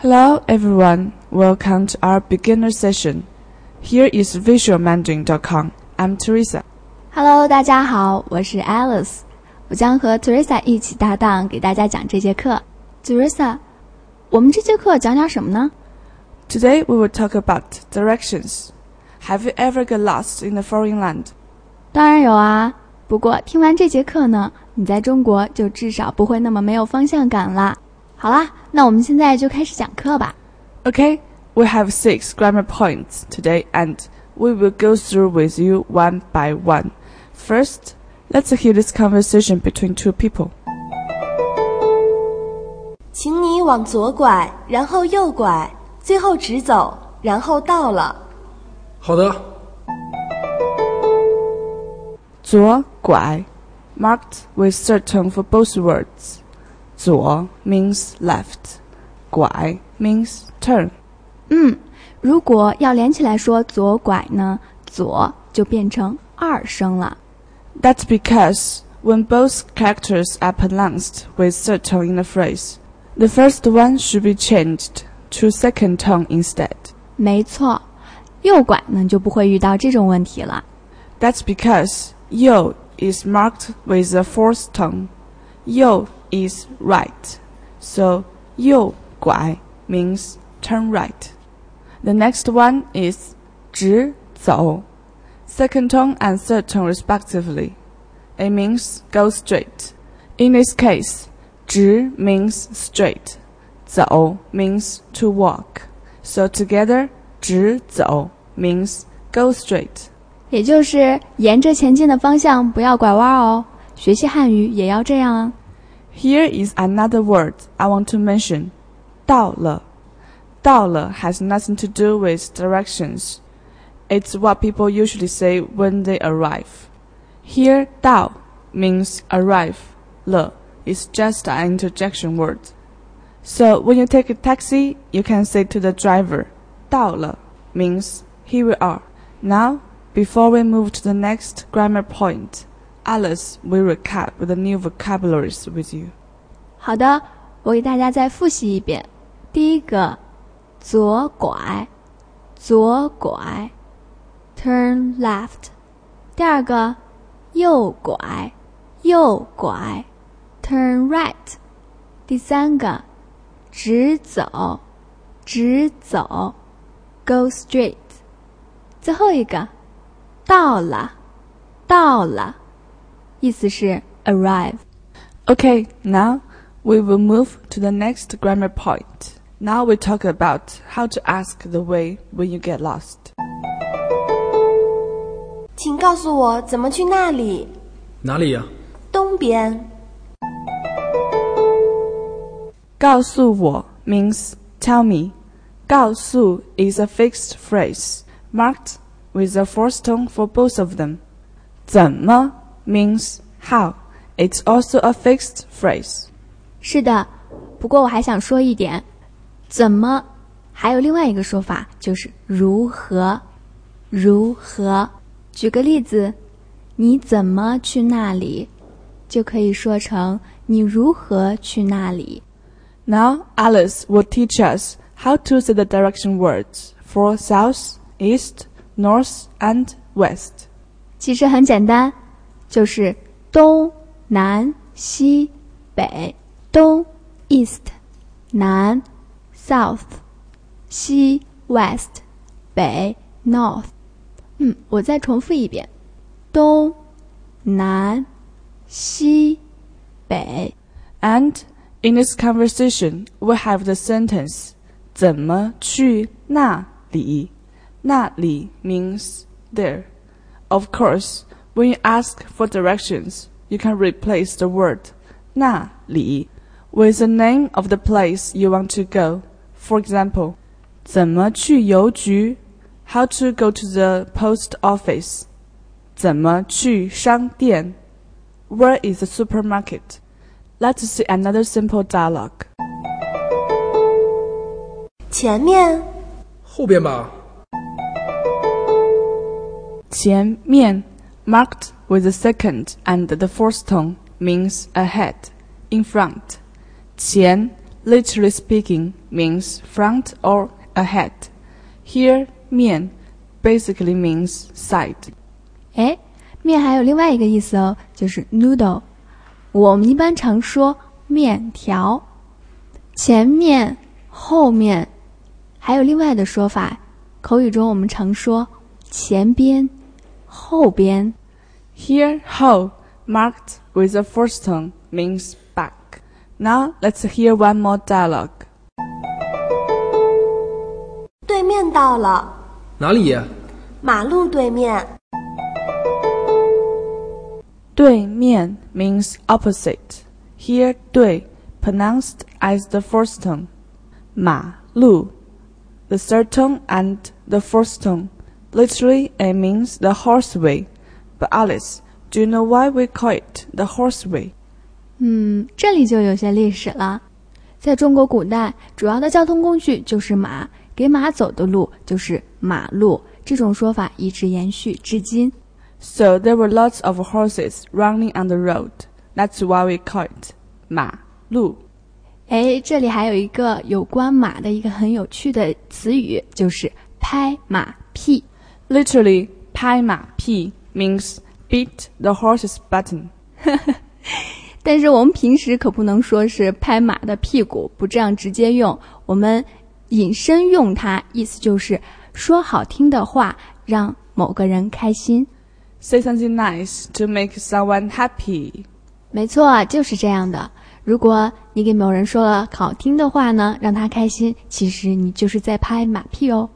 Hello everyone, welcome to our beginner session. Here is visualmandarin.com. I'm Teresa. Hello，大家好，我是 Alice，我将和 Teresa 一起搭档给大家讲这节课。Teresa，我们这节课讲点什么呢？ Today we will talk about directions. Have you ever got lost in a foreign land? 当然有啊，不过听完这节课呢，你在中国就至少不会那么没有方向感啦。 好啦，那我们现在就开始讲课吧。 Okay, we have six grammar points today and we will go through with you one by one. First, let's hear this conversation between two people. 请你往左拐，然后右拐，最后直走，然后到了。好的，左拐 marked with third tone for both words. 左 means left, 拐 means turn. 嗯，如果要连起来说左拐呢，左就变成二声了。 That's because when both characters are pronounced with third tone in a phrase, the first one should be changed to second tone instead. 没错，右拐呢就不会遇到这种问题了。 That's because 右 is marked with the fourth tone. 右 is right, so 右拐 means turn right. The next one is 直走, second tone and third tone respectively. It means go straight. In this case, 直 means straight, 走 means to walk. So together, 直走 means go straight. 也就是沿着前进的方向，不要拐弯哦。学习汉语也要这样啊。 here is another word I want to mention. 到了. Dao has nothing to do with directions. It's what people usually say when they arrive. Here, 到 means arrive. 了 is just an interjection word. So when you take a taxi, you can say to the driver, 到了 means here we are. Now, before we move to the next grammar point, Alice will recap the new vocabularies with you. 好的，我给大家再复习一遍。第一个，左拐，左拐，turn left。第二个，右拐，右拐，turn right。第三个，直走，直走，go straight。最后一个，到了，到了， 意思是 arrive。 Okay, now we will move to the next grammar point. Now we talk about how to ask the way when you get lost. 请告诉我怎么去那里？哪里呀、东边。告诉我 means tell me. 告诉 is a fixed phrase marked with a fourth tone for both of them. 怎么 means how. It's also a fixed phrase. 是的，不过我还想说一点，怎么还有另外一个说法，就是如何，如何。举个例子，你怎么去那里，就可以说成你如何去那里。 Now Alice will teach us how to say the direction words for south, east, north, and west. 其实很简单， 就是东南西北，东 east，南 south，西 west，北 north。嗯，我再重复一遍，东南西北。 And in this conversation, we have the sentence 怎么去那里?那里 means there. Of course, when you ask for directions, you can replace the word 那里 with the name of the place you want to go. For example, 怎么去邮局? How to go to the post office? 怎么去商店? Where is the supermarket? Let's see another simple dialogue. 前面，后边吧。前面 Marked with the second and the fourth tone means ahead, in front. 前 literally speaking, means front or ahead. Here, 面 basically means side. 哎，面还有另外一个意思哦，就是 noodle。我们一般常说面条，前面、后面，还有另外的说法。口语中我们常说前边、后边。Here, 后 marked with a first tone means back. Now let's hear one more dialogue. 对面到了，哪里呀？马路对面。对面 means opposite. Here, 对 pronounced as the first tone. 马路 the third tone and the fourth tone. Literally, it means the horseway. But Alice, do you know why we call it the horseway? 嗯，这里就有些历史了。在中国古代，主要的交通工具就是马，给马走的路就是马路。这种说法一直延续至今。 So there were lots of horses running on the road. That's why we call it 马路。哎，这里还有一个有关马的一个很有趣的词语，就是拍马屁。 Literally, 拍马屁 Means beat the horse's button. 但是我们平时可不能说是拍马的屁股，不这样直接用，我们引申用它，意思就是说好听的话，让某个人开心。Say something nice to make someone happy. 没错，就是这样的。如果你给某人说了好听的话呢，让他开心，其实你就是在拍马屁哦。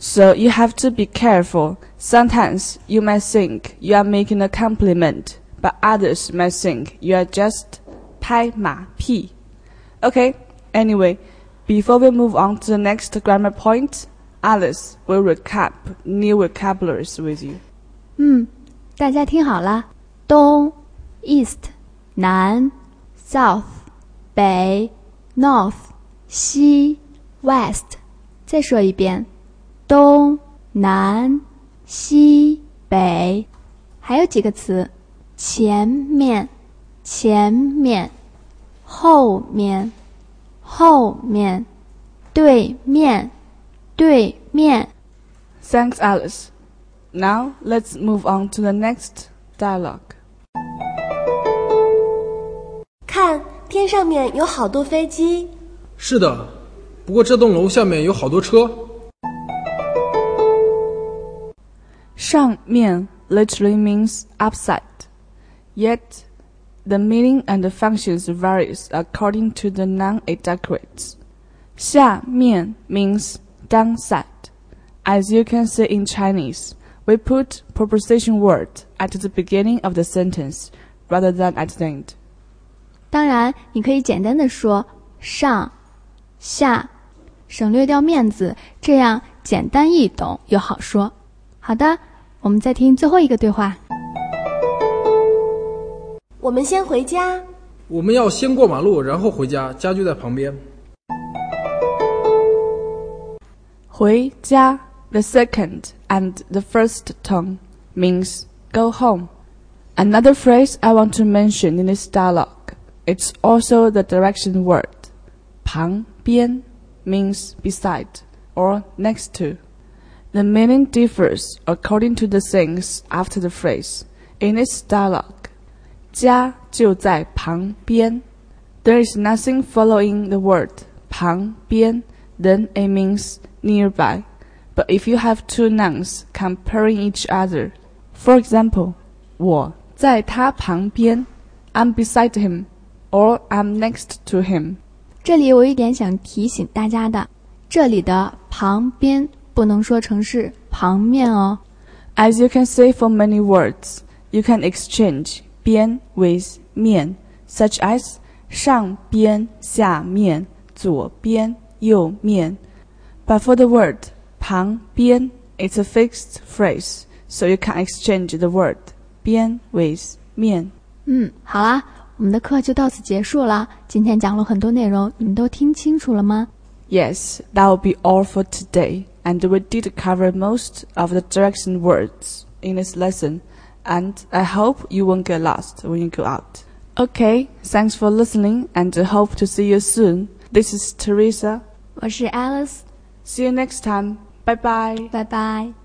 So you have to be careful. Sometimes you might think you are making a compliment, but others might think you are just 拍马屁. Okay, anyway, before we move on to the next grammar point, Alice will recap new vocabularies with you. 嗯，大家听好了，东 （east）、南 （south）、北 （north）、西 （west）。再说一遍， 东南西北。还有几个词，前面、前面、后面、后面、对面、对面。Thanks, Alice. Now let's move on to the next dialogue. 看，天上面有好多飞机。是的，不过这栋楼下面有好多车。上面 literally means upside, yet the meaning and the functions varies according to the noun it decorates. 下面 means downside. As you can see in Chinese, we put preposition word at the beginning of the sentence rather than at the end. 当然，你可以简单的说上、下，省略掉面字，这样简单易懂又好说。好的， 我们再听最后一个对话。我们先回家。我们要先过马路，然后回家，家就在旁边。回家 the second and the first tone means go home. Another phrase I want to mention in this dialogue, it's also the direction word. 旁边 means beside or next to. The meaning differs according to the things after the phrase. In this dialogue, 家就在旁边. There is nothing following the word 旁边, then it means nearby. But if you have two nouns comparing each other, for example, 我在他旁边, I'm beside him, or I'm next to him. 这里我有一点想提醒大家的，这里的旁边 不能说成是旁面哦。 As you can see for many words, you can exchange 边 with 面, such as 上边下面左边右面. But for the word 旁边, it's a fixed phrase, so you can exchange the word 边 with 面. 嗯，好啦，我们的课就到此结束了。今天讲了很多内容，你们都听清楚了吗？ Yes, that will be all for today. And we did cover most of the direction words in this lesson. And I hope you won't get lost when you go out. Okay, thanks for listening and I hope to see you soon. This is Teresa. 我是 Alice， See you next time. Bye bye. 拜拜。